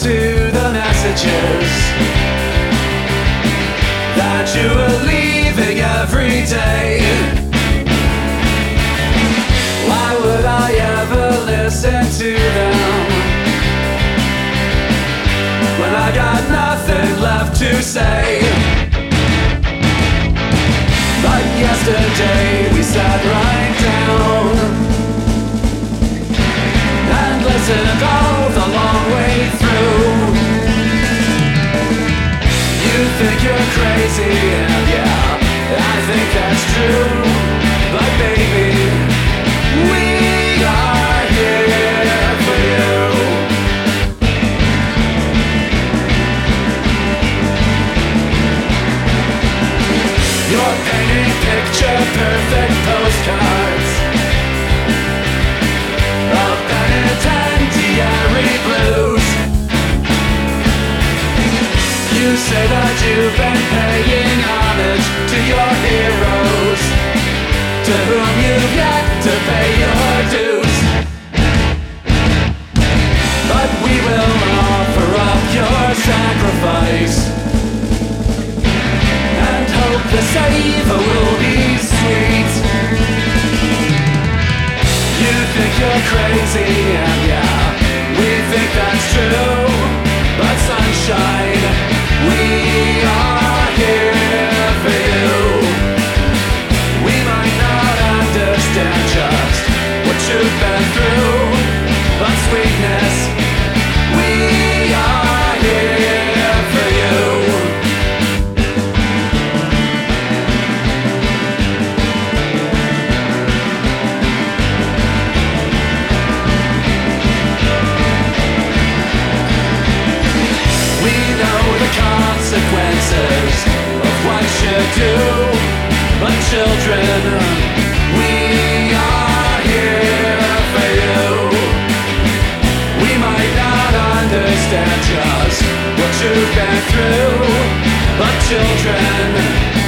to the messages that you were leaving every day. Why would I ever listen to them when I got nothing left to say? Like yesterday, we sat right down and listened all. Crazy, and yeah, I think that's true. But baby, we are here for you. That you've been paying homage to your heroes, to whom you've yet to pay your dues. But we will offer up your sacrifice and hope the savor will be sweet. You think you're crazy, what through, children,